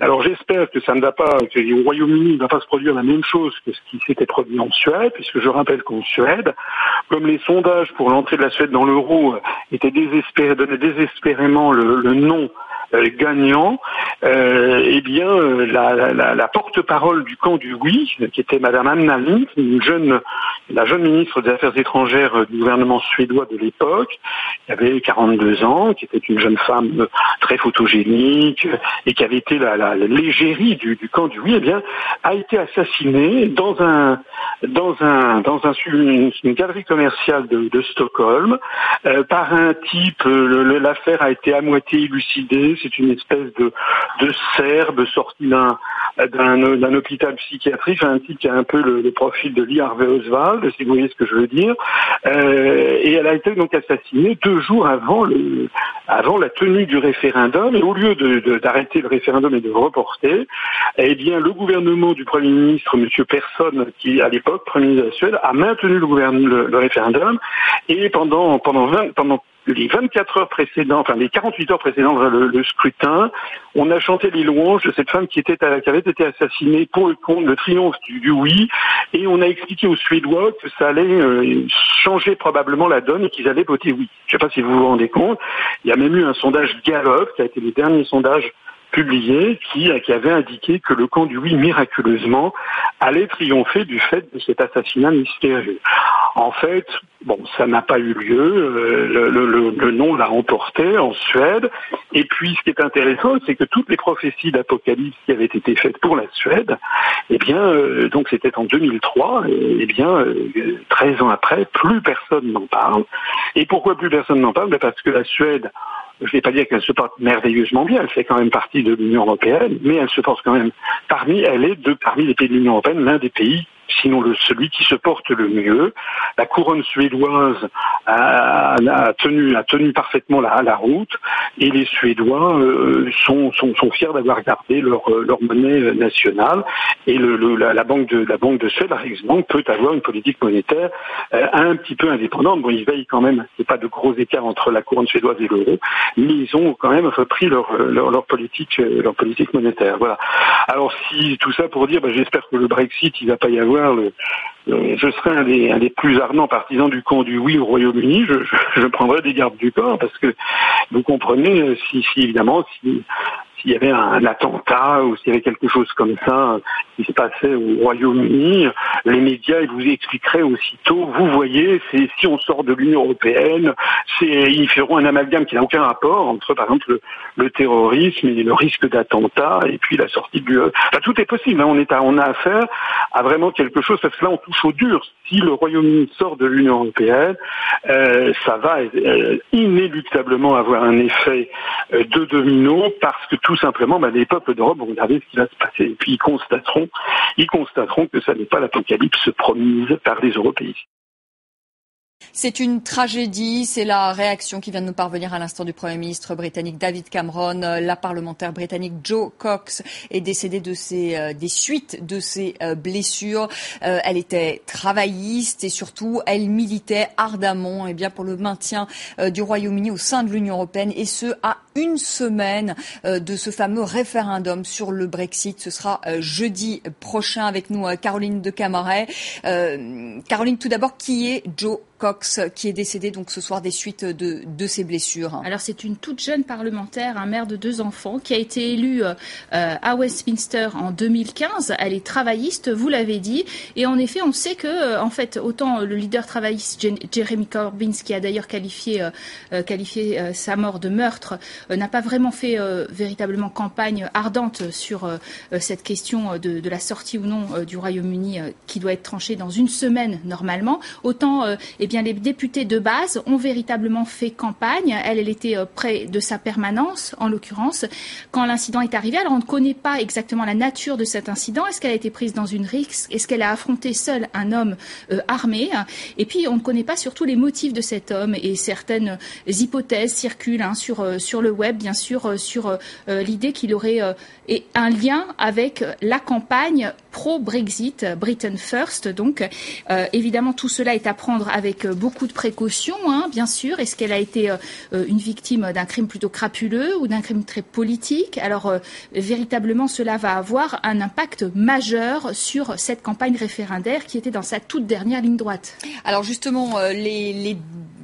Alors j'espère que ça ne va pas, que au Royaume-Uni ne va pas se produire la même chose que ce qui s'était produit en Suède, puisque je rappelle qu'en Suède, comme les sondages pour l'entrée de la Suède dans l'euro étaient désespérés, donnaient désespérément le, le non gagnant, euh, eh bien euh, la, la, la porte-parole du camp du oui, qui était Madame Anna Lind, une jeune, la jeune ministre des Affaires étrangères du gouvernement suédois de l'époque, qui avait 42 ans, qui était une jeune femme très photogénique et qui avait été la, la, l'égérie du, du, camp du oui, eh bien a été assassinée dans un dans un dans un une, une galerie commerciale de, de Stockholm euh, par un type. l'affaire a été à moitié élucidée c'est une espèce de, de Serbe sorti d'un d'un hôpital psychiatrique, un type qui a un peu le, profil de Lee Harvey Oswald, si vous voyez ce que je veux dire. Euh, et elle a été donc assassinée deux jours avant le avant la tenue du référendum. Et au lieu d'arrêter le référendum et de le reporter, eh bien le gouvernement du Premier ministre, Monsieur Persson, qui à l'époque Premier ministre de la Suède, a maintenu le, le, référendum. Et pendant pendant 20, pendant les 24 heures précédentes, enfin les 48 heures précédentes le, le, scrutin, on a chanté les louanges de cette femme qui, était, qui avait été assassinée pour le compte, le triomphe du, oui, et on a expliqué aux Suédois que ça allait euh, changer probablement la donne et qu'ils allaient voter oui. Je ne sais pas si vous vous rendez compte, il y a même eu un sondage Gallup, qui a été le dernier sondage publié qui, qui avait indiqué que le camp du oui miraculeusement allait triompher du fait de cet assassinat mystérieux. En fait, bon, ça n'a pas eu lieu. Euh, le, le, le nom l'a emporté en Suède. Et puis, ce qui est intéressant, c'est que toutes les prophéties d'Apocalypse qui avaient été faites pour la Suède, eh bien, euh, donc c'était en 2003. Et, eh bien, euh, 13 ans après, plus personne n'en parle. Et pourquoi plus personne n'en parle? Ben Parce que la Suède je ne vais pas dire qu'elle se porte merveilleusement bien, elle fait quand même partie de l'Union européenne, mais elle se porte quand même parmi, elle est de, parmi les pays de l'Union européenne, l'un des pays sinon celui qui se porte le mieux. La couronne suédoise a, a tenu, a tenu parfaitement la, la route et les Suédois euh, sont, sont, sont, fiers d'avoir gardé leur, leur monnaie nationale et la, banque de la banque de Suède, la Riksbank, peut avoir une politique monétaire euh, un petit peu indépendante. Bon, ils veillent quand même, c'est pas de gros écarts entre la couronne suédoise et l'euro, mais ils ont quand même repris leur, leur, leur politique leur politique monétaire. Voilà. Alors si tout ça pour dire, ben, j'espère que le Brexit, il va pas y avoir je serais un des, plus ardents partisans du camp du oui au Royaume-Uni, je, je, je, prendrais des gardes du corps parce que vous comprenez, si, si évidemment, si s'il y avait un, attentat ou s'il y avait quelque chose comme ça qui s'est passé au Royaume-Uni, les médias ils vous expliqueraient aussitôt, vous voyez, c'est si on sort de l'Union européenne, ils feront un amalgame qui n'a aucun rapport entre par exemple le, terrorisme et le risque d'attentat et puis la sortie du enfin, tout est possible, hein, on est on a affaire à vraiment quelque chose parce que là on touche au dur. Si le Royaume-Uni sort de l'Union européenne, euh, ça va euh, inéluctablement avoir un effet euh, de domino parce que tout simplement, bah, les peuples d'Europe vont regarder ce qui va se passer. Et puis ils constateront, ils constateront que ça n'est pas l'apocalypse promise par les Européens. C'est une tragédie, c'est la réaction qui vient de nous parvenir à l'instant du Premier ministre britannique David Cameron. La parlementaire britannique Jo Cox est décédée de ses, euh, des suites de ses euh, blessures. Euh, elle était travailliste et surtout elle militait ardemment eh bien, pour le maintien du Royaume-Uni au sein de l'Union européenne et ce à une semaine de ce fameux référendum sur le Brexit. Ce sera jeudi prochain avec nous Caroline de Camaret. Caroline, tout d'abord, qui est Jo Cox, qui est décédé donc ce soir des suites de, de ses blessures? Alors c'est une toute jeune parlementaire, un mère de deux enfants, qui a été élue euh, à Westminster en 2015. Elle est travailliste, vous l'avez dit, et en effet on sait que euh, en fait autant le leader travailliste Jeremy Corbyn, qui a d'ailleurs qualifié, euh, qualifié sa mort de meurtre, n'a pas vraiment fait véritablement campagne ardente sur cette question de, la sortie ou non du Royaume-Uni qui doit être tranchée dans une semaine normalement. Autant eh bien, les députés de base ont véritablement fait campagne. Elle, elle était euh, près de sa permanence, en l'occurrence, quand l'incident est arrivé. Alors, on ne connaît pas exactement la nature de cet incident. Est-ce qu'elle a été prise dans une risque? Est-ce qu'elle a affronté seule un homme euh, armé? Et puis, on ne connaît pas surtout les motifs de cet homme et certaines hypothèses circulent hein, sur, euh, sur le web, bien sûr, sur l'idée qu'il aurait un lien avec la campagne pro-Brexit, Britain First. Donc, évidemment, tout cela est à prendre avec beaucoup de précautions, hein, bien sûr. Est-ce qu'elle a été une victime d'un crime plutôt crapuleux ou d'un crime très politique? Alors, véritablement, cela va avoir un impact majeur sur cette campagne référendaire qui était dans sa toute dernière ligne droite. Alors justement, euh, les,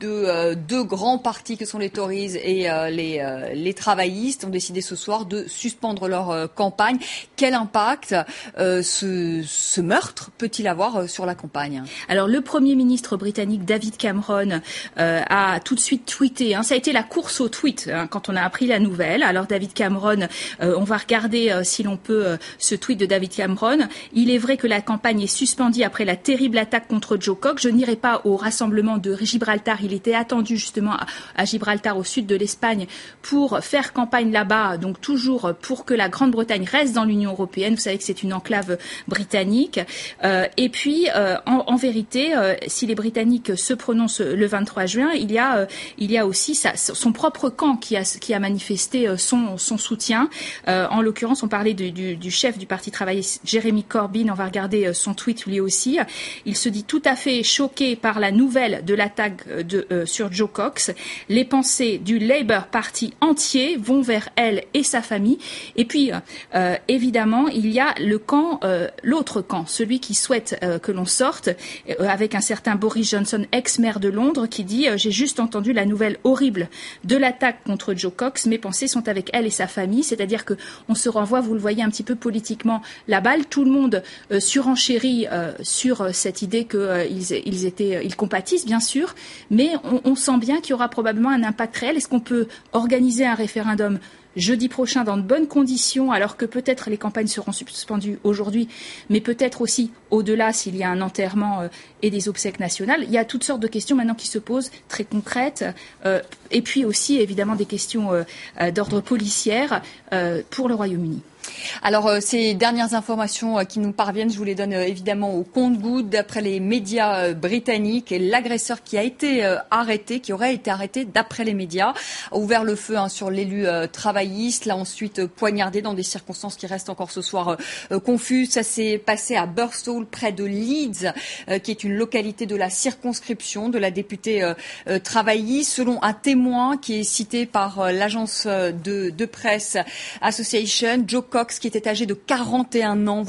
euh, deux, grands partis que sont les Tories et euh, les, travaillistes ont décidé ce soir de suspendre leur campagne. Quel impact ce, meurtre peut-il avoir sur la campagne? Alors le Premier ministre britannique David Cameron a tout de suite tweeté. Hein. ça a été la course au tweet hein, quand on a appris la nouvelle. Alors David Cameron, on va regarder si l'on peut ce tweet de David Cameron. Il est vrai que la campagne est suspendue après la terrible attaque contre Joe Cox. Je n'irai pas au rassemblement de Gibraltar. Il était attendu justement à, Gibraltar, au sud de l'Espagne, pour faire campagne là-bas, donc toujours pour que la Grande-Bretagne reste dans l'Union européenne. Vous savez que c'est une enclave britannique. Euh, et puis, euh, en, vérité, euh, si les Britanniques se prononcent le 23 juin, il y a, il y a aussi son propre camp qui a, manifesté son, soutien. en l'occurrence, on parlait du, du, chef du Parti travailliste, Jeremy Corbyn. On va regarder son tweet lui aussi. Il se dit tout à fait choqué par la nouvelle de l'attaque de, euh, sur Joe Cox. Les pensées du Labour Party entier vont vers elle et sa famille. Et puis, euh, évidemment, il y a le camp, euh, l'autre camp, celui qui souhaite que l'on sorte, avec un certain Boris Johnson, ex-maire de Londres, qui dit J'ai juste entendu la nouvelle horrible de l'attaque contre Joe Cox. Mes pensées sont avec elle et sa famille. C'est-à-dire que on se renvoie, vous le voyez un petit peu politiquement, la balle. Tout le monde surenchérit sur cette idée qu'ils compatissent bien sûr, mais on, sent bien qu'il y aura probablement un impact réel. Est-ce qu'on peut organiser un référendum jeudi prochain dans de bonnes conditions, alors que peut-être les campagnes seront suspendues aujourd'hui, mais peut-être aussi au-delà s'il y a un enterrement euh, et des obsèques nationales? Il y a toutes sortes de questions maintenant qui se posent, très concrètes, euh, et puis aussi évidemment des questions euh, d'ordre policière pour le Royaume-Uni. Alors, euh, ces dernières informations euh, qui nous parviennent, je vous les donne euh, évidemment au compte-goutte. D'après les médias britanniques, l'agresseur qui a été arrêté, qui aurait été arrêté d'après les médias, a ouvert le feu hein, sur l'élu travailliste, l'a ensuite poignardé dans des circonstances qui restent encore ce soir confuses. Ça s'est passé à Burstall, près de Leeds, qui est une localité de la circonscription de la députée travailliste. Selon un témoin qui est cité par l'agence de, de presse Association, Joe Cox, qui était âgé de 41 ans.